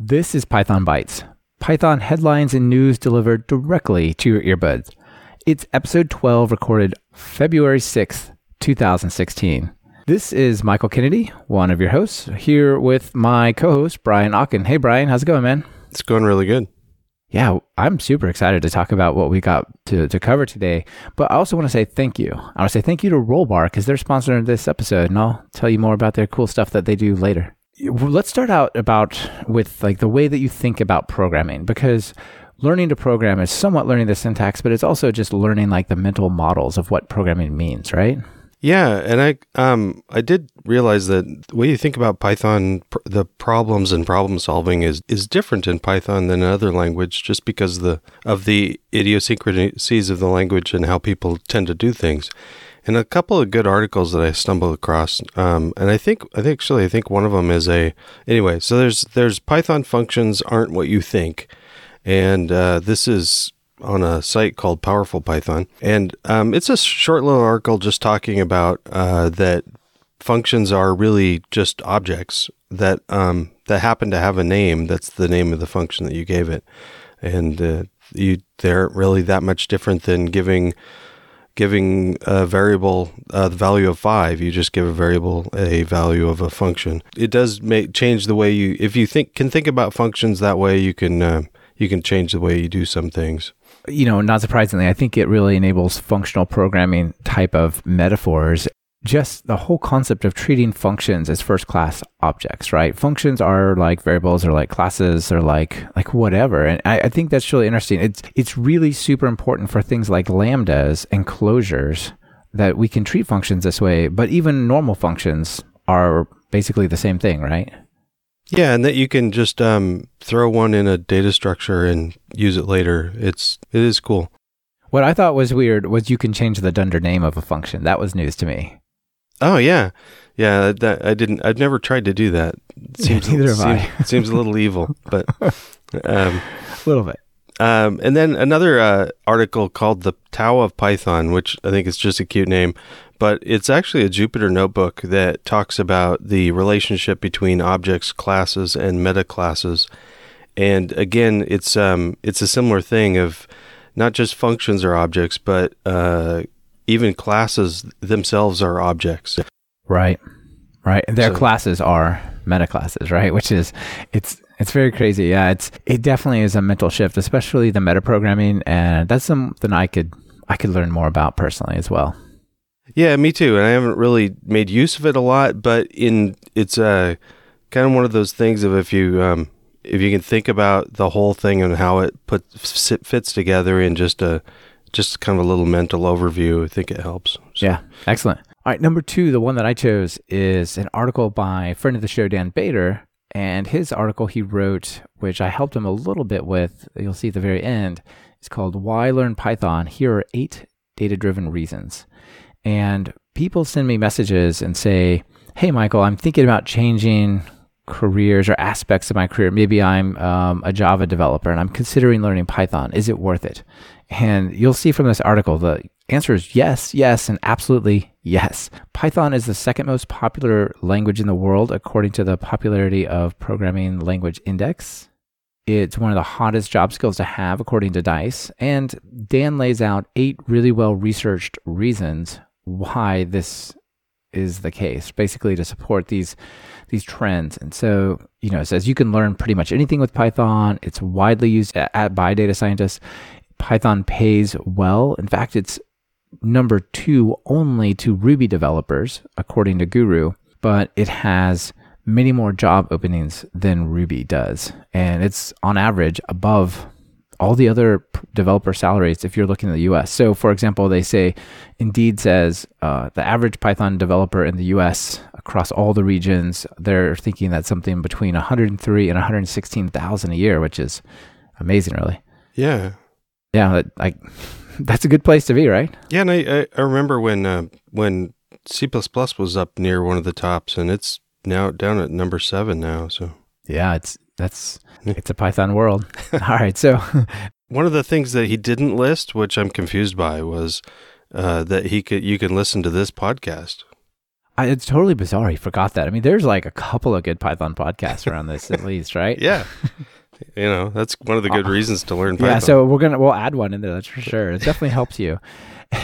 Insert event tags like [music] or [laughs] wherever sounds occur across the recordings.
This is Python Bytes, Python headlines and news delivered directly to your earbuds. It's episode 12, recorded February 6th, 2016. This is Michael Kennedy, one of your hosts, here with my co host, Brian Okken. Hey, Brian, how's it going, man? It's going really good. Yeah, I'm super excited to talk about what we got to, to cover today. But I also want to say thank you. I want to say thank you to Rollbar because they're sponsoring this episode, and I'll tell you more about their cool stuff that they do later let's start out about with like the way that you think about programming because learning to program is somewhat learning the syntax but it's also just learning like the mental models of what programming means right? Yeah and i um i did realize that the way you think about python pr- the problems and problem solving is is different in python than another language just because the of the idiosyncrasies of the language and how people tend to do things and a couple of good articles that I stumbled across. Um, and I think I think actually I think one of them is a anyway. So there's there's Python functions aren't what you think, and uh, this is on a site called Powerful Python, and um, it's a short little article just talking about uh, that functions are really just objects that um, that happen to have a name. That's the name of the function that you gave it, and uh, you they aren't really that much different than giving giving a variable uh, the value of five, you just give a variable a value of a function. It does make change the way you if you think can think about functions that way, you can uh, you can change the way you do some things. You know, not surprisingly, I think it really enables functional programming type of metaphors just the whole concept of treating functions as first class objects, right? Functions are like variables or like classes or like like whatever. And I, I, think that's really interesting. It's it's really super important for things like lambdas and closures that we can treat functions this way, but even normal functions are basically the same thing, right? Yeah, and that you can just um, throw one in a data structure and use it later. It's it is cool. What I thought was weird was you can change the dunder name of a function. That was news to me. Oh yeah, yeah. That I didn't. I've never tried to do that. [laughs] Seems, Neither have seems, I. [laughs] seems a little evil, but [laughs] um, a little bit. Um, and then another uh, article called "The Tao of Python," which I think is just a cute name, but it's actually a Jupyter notebook that talks about the relationship between objects, classes, and meta classes. And again, it's um, it's a similar thing of not just functions or objects, but uh, even classes themselves are objects. Right. Right. Their so, classes are meta classes, right? [laughs] Which is it's it's very crazy. Yeah, it's it definitely is a mental shift, especially the metaprogramming and that's something I could I could learn more about personally as well. Yeah, me too. And I haven't really made use of it a lot, but in it's a uh, kind of one of those things of if you um, if you can think about the whole thing and how it put fits together in just a just kind of a little mental overview. I think it helps. So. Yeah, excellent. All right, number two, the one that I chose is an article by friend of the show, Dan Bader. And his article he wrote, which I helped him a little bit with, you'll see at the very end, is called Why Learn Python? Here are eight data driven reasons. And people send me messages and say, Hey, Michael, I'm thinking about changing careers or aspects of my career. Maybe I'm um, a Java developer and I'm considering learning Python. Is it worth it? And you'll see from this article the answer is yes, yes, and absolutely yes. Python is the second most popular language in the world according to the popularity of Programming Language Index. It's one of the hottest job skills to have according to DICE. And Dan lays out eight really well researched reasons why this is the case, basically to support these these trends. And so, you know, it says you can learn pretty much anything with Python. It's widely used at, at, by data scientists. Python pays well. In fact, it's number two only to Ruby developers, according to Gooroo, but it has many more job openings than Ruby does. And it's on average above all the other developer salaries if you're looking at the US. So, for example, they say Indeed says uh, the average Python developer in the US across all the regions, they're thinking that something between 103 and 116,000 a year, which is amazing, really. Yeah yeah, like [laughs] that's a good place to be, right? Yeah, and I I remember when uh, when C was up near one of the tops, and it's now down at number seven now. So yeah, it's that's it's a Python world. [laughs] All right, so [laughs] one of the things that he didn't list, which I'm confused by, was uh, that he could you can listen to this podcast. I, it's totally bizarre. He forgot that. I mean, there's like a couple of good Python podcasts around this at least, right? Yeah. You know, that's one of the good reasons to learn Python. Yeah, so we're gonna we'll add one in there. That's for sure. It definitely helps you. [laughs]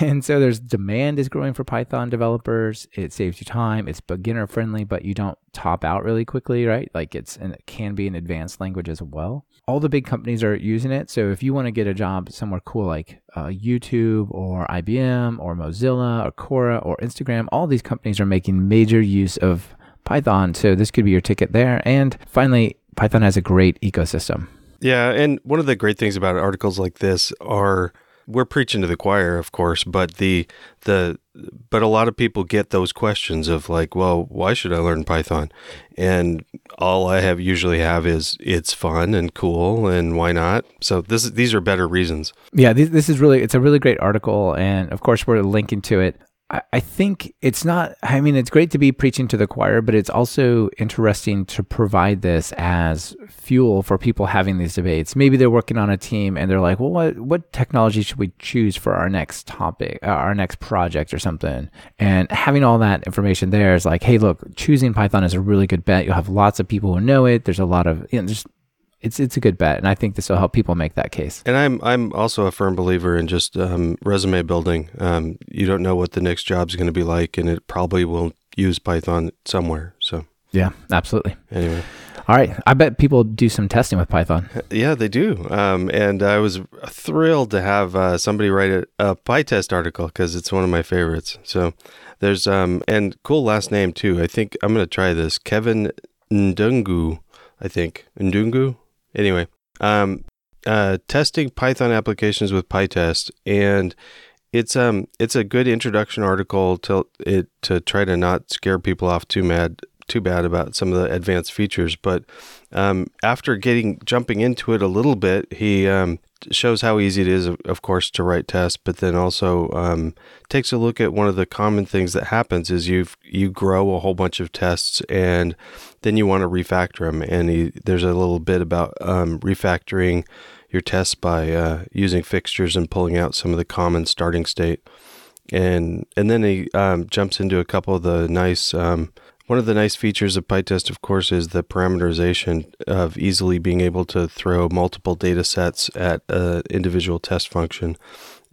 And so there's demand is growing for Python developers. It saves you time. It's beginner friendly, but you don't top out really quickly, right? Like it's and it can be an advanced language as well. All the big companies are using it. So if you want to get a job somewhere cool like uh, YouTube or IBM or Mozilla or Quora or Instagram, all these companies are making major use of Python. So this could be your ticket there. And finally, Python has a great ecosystem. Yeah, and one of the great things about articles like this are we're preaching to the choir, of course, but the the but a lot of people get those questions of like, well, why should I learn Python? And all I have usually have is it's fun and cool, and why not? So this these are better reasons. Yeah, this, this is really it's a really great article, and of course we're linking to it. I, think it's not. I mean, it's great to be preaching to the choir, but it's also interesting to provide this as fuel for people having these debates. Maybe they're working on a team and they're like, "Well, what what technology should we choose for our next topic, uh, our next project, or something?" And having all that information there is like, "Hey, look, choosing Python is a really good bet. You'll have lots of people who know it. There's a lot of you know, just it's it's a good bet, and I think this will help people make that case. And I'm I'm also a firm believer in just um, resume building. Um, you don't know what the next job's going to be like, and it probably will use Python somewhere. So yeah, absolutely. Anyway. All right. I bet people do some testing with Python. Yeah, they do. Um, and I was thrilled to have uh, somebody write a, a PyTest article because it's one of my favorites. So there's, um, and cool last name too. I think I'm going to try this. Kevin Ndungu, I think. Ndungu? Anyway, um, uh, testing Python applications with PyTest, and it's um it's a good introduction article to it to try to not scare people off too mad too bad about some of the advanced features. But um, after getting jumping into it a little bit, he um, shows how easy it is, of course, to write tests, but then also um, takes a look at one of the common things that happens is you you grow a whole bunch of tests and then you want to refactor them. And he, there's a little bit about um, refactoring your tests by uh, using fixtures and pulling out some of the common starting state. And and then he um, jumps into a couple of the nice um, one of the nice features of PyTest, of course, is the parameterization of easily being able to throw multiple data sets at an individual test function,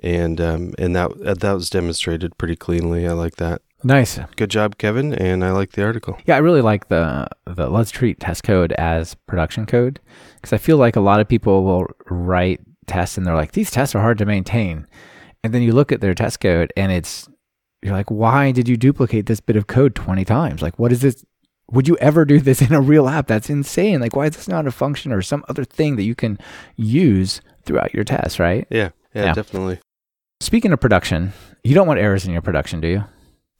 and um, and that that was demonstrated pretty cleanly. I like that. Nice, good job, Kevin, and I like the article. Yeah, I really like the the let's treat test code as production code because I feel like a lot of people will write tests and they're like these tests are hard to maintain, and then you look at their test code and it's you're like, why did you duplicate this bit of code 20 times? Like, what is this? Would you ever do this in a real app? That's insane. Like, why is this not a function or some other thing that you can use throughout your test, right? Yeah, yeah, yeah. definitely. Speaking of production, you don't want errors in your production, do you?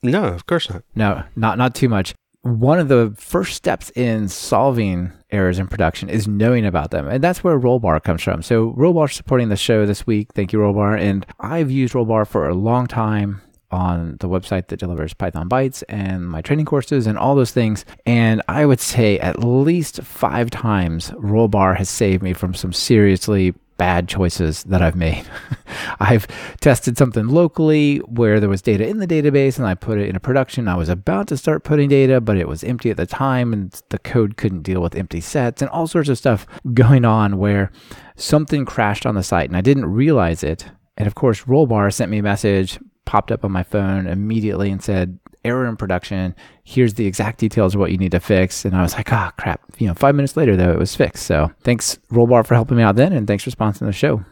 No, of course not. No, not not too much. One of the first steps in solving errors in production is knowing about them. And that's where Rollbar comes from. So Rollbar supporting the show this week. Thank you, Rollbar. And I've used Rollbar for a long time on the website that delivers Python Bytes and my training courses and all those things. And I would say at least five times Rollbar has saved me from some seriously bad choices that I've made. [laughs] I've tested something locally where there was data in the database and I put it in a production. I was about to start putting data, but it was empty at the time and the code couldn't deal with empty sets and all sorts of stuff going on where something crashed on the site and I didn't realize it. And of course, Rollbar sent me a message popped up on my phone immediately and said, error in production. Here's the exact details of what you need to fix. And I was like, ah, oh, crap. You know, five minutes later, though, it was fixed. So thanks, Rollbar, for helping me out then. And thanks for sponsoring the show.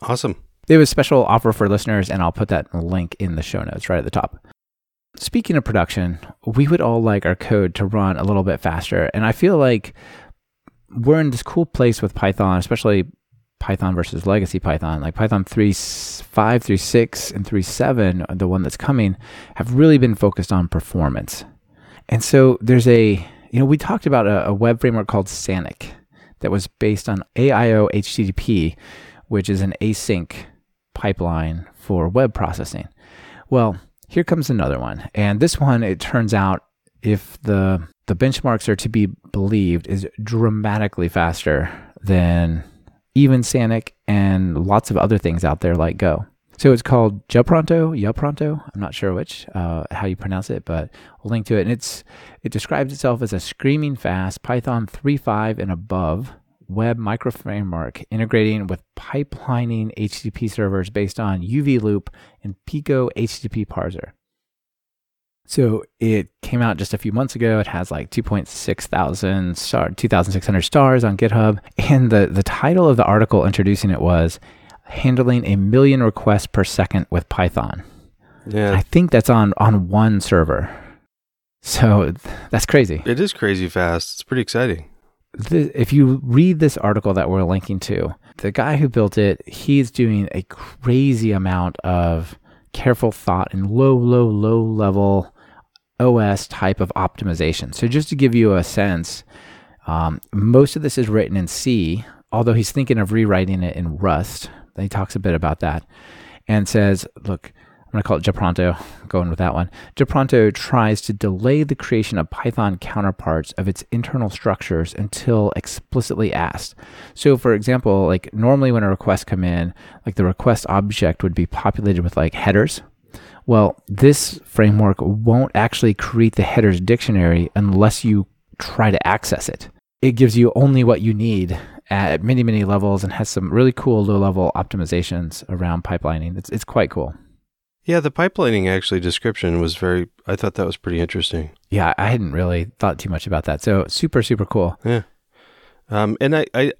Awesome. They have a special offer for listeners, and I'll put that link in the show notes right at the top. Speaking of production, we would all like our code to run a little bit faster. And I feel like we're in this cool place with Python, especially Python versus legacy Python, like Python 3.5 through 6 and 3.7, uh, the one that's coming, have really been focused on performance. And so there's a, you know, we talked about a, a web framework called Sanic that was based on AIO HTTP, which is an async pipeline for web processing. Well, here comes another one. And this one, it turns out, if the the benchmarks are to be believed, is dramatically faster than even Sanic and lots of other things out there like Go. So it's called Japronto, Japronto. I'm not sure which, uh, how you pronounce it, but we'll link to it. And it's it describes itself as a screaming fast Python 3.5 and above web micro framework integrating with pipelining HTTP servers based on UV Loop and Pico HTTP parser. So it came out just a few months ago. It has like 2.6 thousand star, 2,600 stars on GitHub. And the, the title of the article introducing it was handling a million requests per second with Python. Yeah. I think that's on, on one server. So that's crazy. It is crazy fast. It's pretty exciting. The, if you read this article that we're linking to, the guy who built it, he's doing a crazy amount of careful thought and low, low, low level OS type of optimization. So, just to give you a sense, um, most of this is written in C, although he's thinking of rewriting it in Rust. He talks a bit about that and says, look, going to call it Japronto, going with that one. Japronto tries to delay the creation of Python counterparts of its internal structures until explicitly asked. So, for example, like normally when a request come in, like the request object would be populated with like headers. Well, this framework won't actually create the headers dictionary unless you try to access it. It gives you only what you need at many, many levels and has some really cool low level optimizations around pipelining. It's, it's quite cool. Yeah, the pipelining actually description was very, I thought that was pretty interesting. Yeah, I hadn't really thought too much about that. So super, super cool. Yeah. Um, and I, I,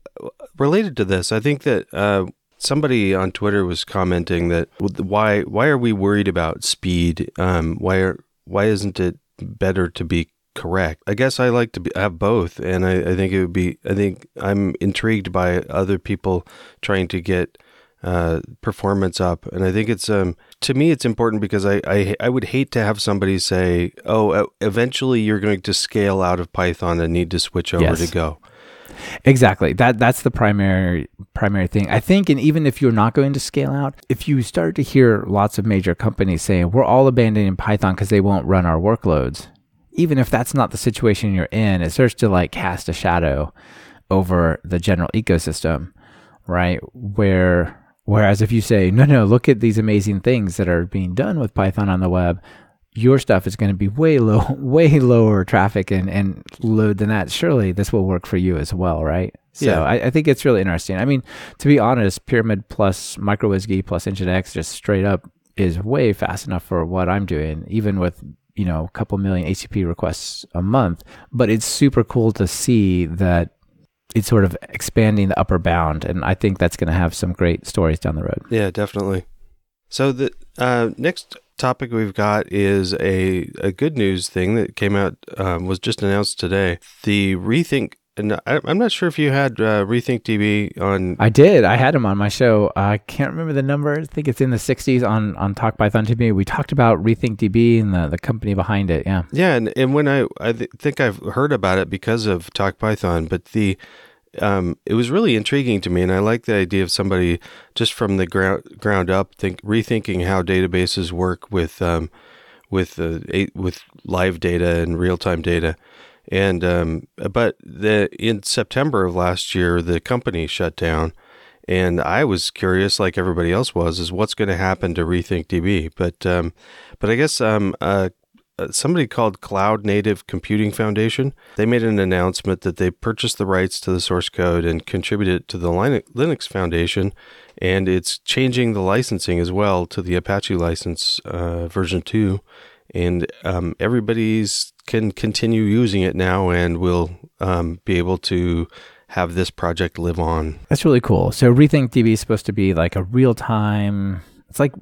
related to this, I think that uh, somebody on Twitter was commenting that why why are we worried about speed? Um, why are why isn't it better to be correct? I guess I like to be, have both, and I, I think it would be. I think I'm intrigued by other people trying to get uh, performance up. And I think it's um to me it's important because I, I I would hate to have somebody say, oh, eventually you're going to scale out of Python and need to switch over yes. to Go. Exactly. That that's the primary primary thing. I think and even if you're not going to scale out, if you start to hear lots of major companies saying we're all abandoning Python because they won't run our workloads, even if that's not the situation you're in, it starts to like cast a shadow over the general ecosystem, right? Where Whereas if you say, no, no, look at these amazing things that are being done with Python on the web, your stuff is going to be way low, [laughs] way lower traffic and, and load than that. Surely this will work for you as well, right? So yeah. I, I, think it's really interesting. I mean, to be honest, Pyramid plus MicroWSGI plus Nginx just straight up is way fast enough for what I'm doing, even with you know a couple million HTTP requests a month. But it's super cool to see that it's sort of expanding the upper bound, and I think that's going to have some great stories down the road. Yeah, definitely. So the uh, next topic we've got is a a good news thing that came out um, was just announced today. The rethink. And I, am not sure if you had uh, Rethink DB on. I did. I had him on my show. I can't remember the number. I think it's in the 60s on on Talk Python TV. We talked about Rethink DB and the, the company behind it. Yeah. Yeah, and, and when I I th- think I've heard about it because of Talk Python, but the um, it was really intriguing to me, and I like the idea of somebody just from the ground ground up think rethinking how databases work with um, with uh, with live data and real time data. And um, but the in September of last year, the company shut down, and I was curious, like everybody else was, is what's going to happen to Rethink DB. But um, but I guess um, uh, uh, somebody called Cloud Native Computing Foundation. They made an announcement that they purchased the rights to the source code and contributed to the Linux Foundation, and it's changing the licensing as well to the Apache license uh, version two, and um, everybody's can continue using it now and we'll um, be able to have this project live on. That's really cool. So Rethink DB is supposed to be like a real time. It's like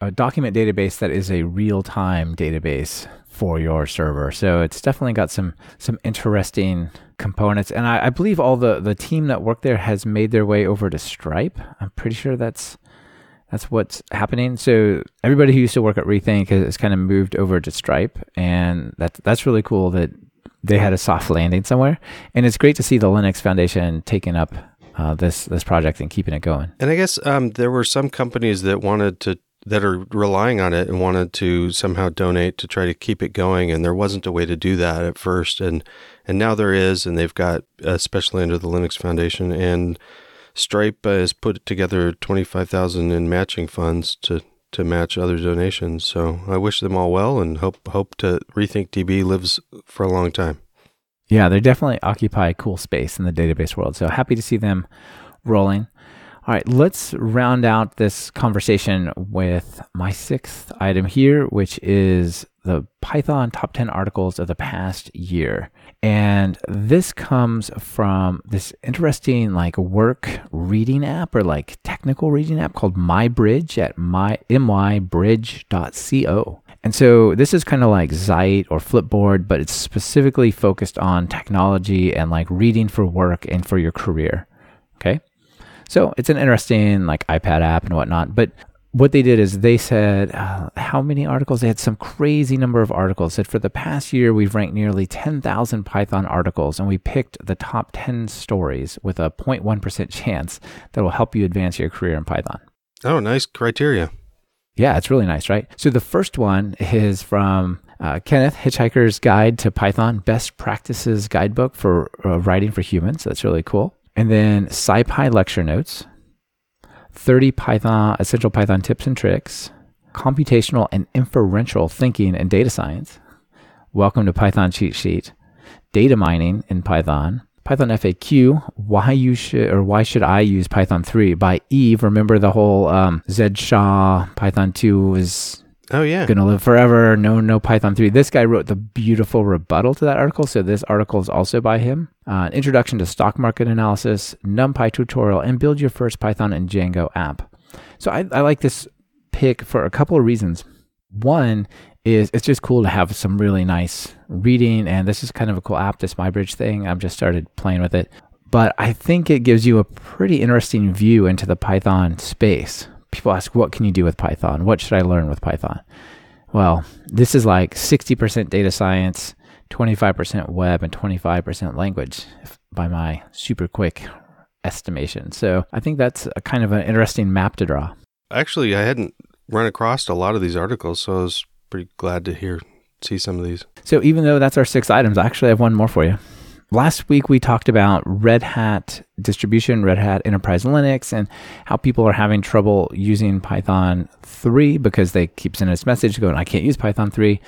a document database that is a real time database for your server. So it's definitely got some some interesting components. And I, I, believe all the the team that worked there has made their way over to Stripe. I'm pretty sure that's that's what's happening. So everybody who used to work at Rethink has, has kind of moved over to Stripe, and that's that's really cool that they had a soft landing somewhere. And it's great to see the Linux Foundation taking up uh, this this project and keeping it going. And I guess um, there were some companies that wanted to that are relying on it and wanted to somehow donate to try to keep it going and there wasn't a way to do that at first and and now there is and they've got especially under the Linux Foundation and Stripe has put together 25,000 in matching funds to to match other donations. So I wish them all well and hope hope to rethink DB lives for a long time. Yeah, they definitely occupy cool space in the database world. So happy to see them rolling. All right, let's round out this conversation with my sixth item here, which is the Python top 10 articles of the past year. And this comes from this interesting like work reading app or like technical reading app called MyBridge at my mybridge.co. And so this is kind of like Zite or Flipboard, but it's specifically focused on technology and like reading for work and for your career. Okay. So it's an interesting like iPad app and whatnot. But what they did is they said uh, how many articles? They had some crazy number of articles. Said for the past year we've ranked nearly 10,000 python articles and we picked the top 10 stories with a 0.1% chance that will help you advance your career in python. Oh nice criteria. Yeah it's really nice right? So the first one is from uh, kenneth hitchhiker's guide to python best practices guidebook for uh, writing for humans. That's really cool and then SciPy lecture notes, 30 Python essential Python tips and tricks, computational and inferential thinking and data science. Welcome to Python cheat sheet. Data mining in Python. Python FAQ, why you should or why should I use Python 3 by Eevee. Remember the whole um, Zed Shaw Python 2 is Oh yeah. Gonna live forever. No, no Python 3. This guy wrote the beautiful rebuttal to that article. So this article is also by him. Uh, introduction to stock market analysis, NumPy tutorial, and build your first Python and Django app. So I, I like this pick for a couple of reasons. One is it's just cool to have some really nice reading, and this is kind of a cool app, this MyBridge thing. I've just started playing with it. But I think it gives you a pretty interesting view into the Python space people ask, what can you do with Python? What should I learn with Python? Well, this is like 60% data science, 25% web, and 25% language by my super quick estimation. So I think that's a kind of an interesting map to draw. Actually, I hadn't run across a lot of these articles, so I was pretty glad to hear see some of these. So even though that's our six items, I actually have one more for you. Last week, we talked about Red Hat distribution, Red Hat Enterprise Linux, and how people are having trouble using Python 3 because they keep sending us message going, I can't use Python 3.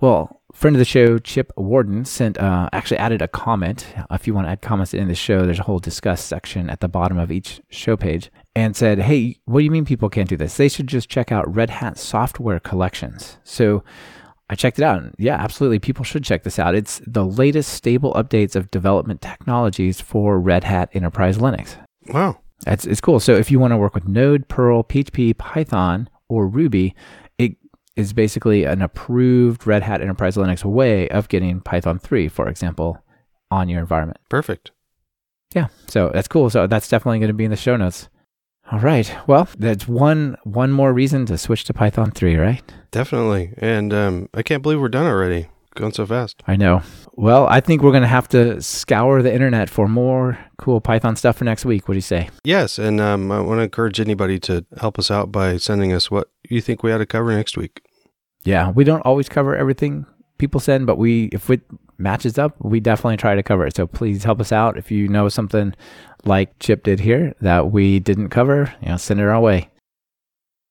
Well, friend of the show, Chip Warden, sent uh, actually added a comment. If you want to add comments in the show, there's a whole discuss section at the bottom of each show page and said, Hey, what do you mean people can't do this? They should just check out Red Hat software collections. So I checked it out. And yeah, absolutely. People should check this out. It's the latest stable updates of development technologies for Red Hat Enterprise Linux. Wow. That's it's cool. So if you want to work with Node, Perl, PHP, Python, or Ruby, it is basically an approved Red Hat Enterprise Linux way of getting Python 3, for example, on your environment. Perfect. Yeah. So that's cool. So that's definitely going to be in the show notes. All right. Well, that's one one more reason to switch to Python 3, right? Definitely. And um, I can't believe we're done already. Going so fast. I know. Well, I think we're going to have to scour the internet for more cool Python stuff for next week. What do you say? Yes. And um, I want to encourage anybody to help us out by sending us what you think we ought to cover next week. Yeah. We don't always cover everything people send, but we, if it matches up, we definitely try to cover it. So please help us out. If you know something like Chip did here that we didn't cover, you know, send it our way.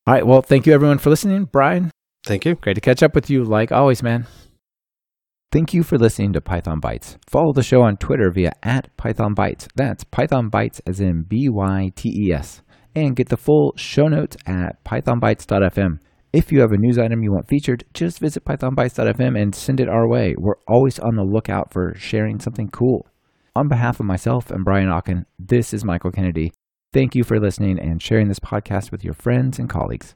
All right. Well, thank you everyone for listening. Brian, Thank you. great to catch up with you like always, man. Thank you for listening to Python Bytes. Follow the show on Twitter via at Python Bytes. That's Python Bytes as in B Y T E S. And get the full show notes at pythonbytes.fm. If you have a news item you want featured, just visit pythonbytes.fm and send it our way. We're always on the lookout for sharing something cool. On behalf of myself and Brian Okken, this is Michael Kennedy. Thank you for listening and sharing this podcast with your friends and colleagues.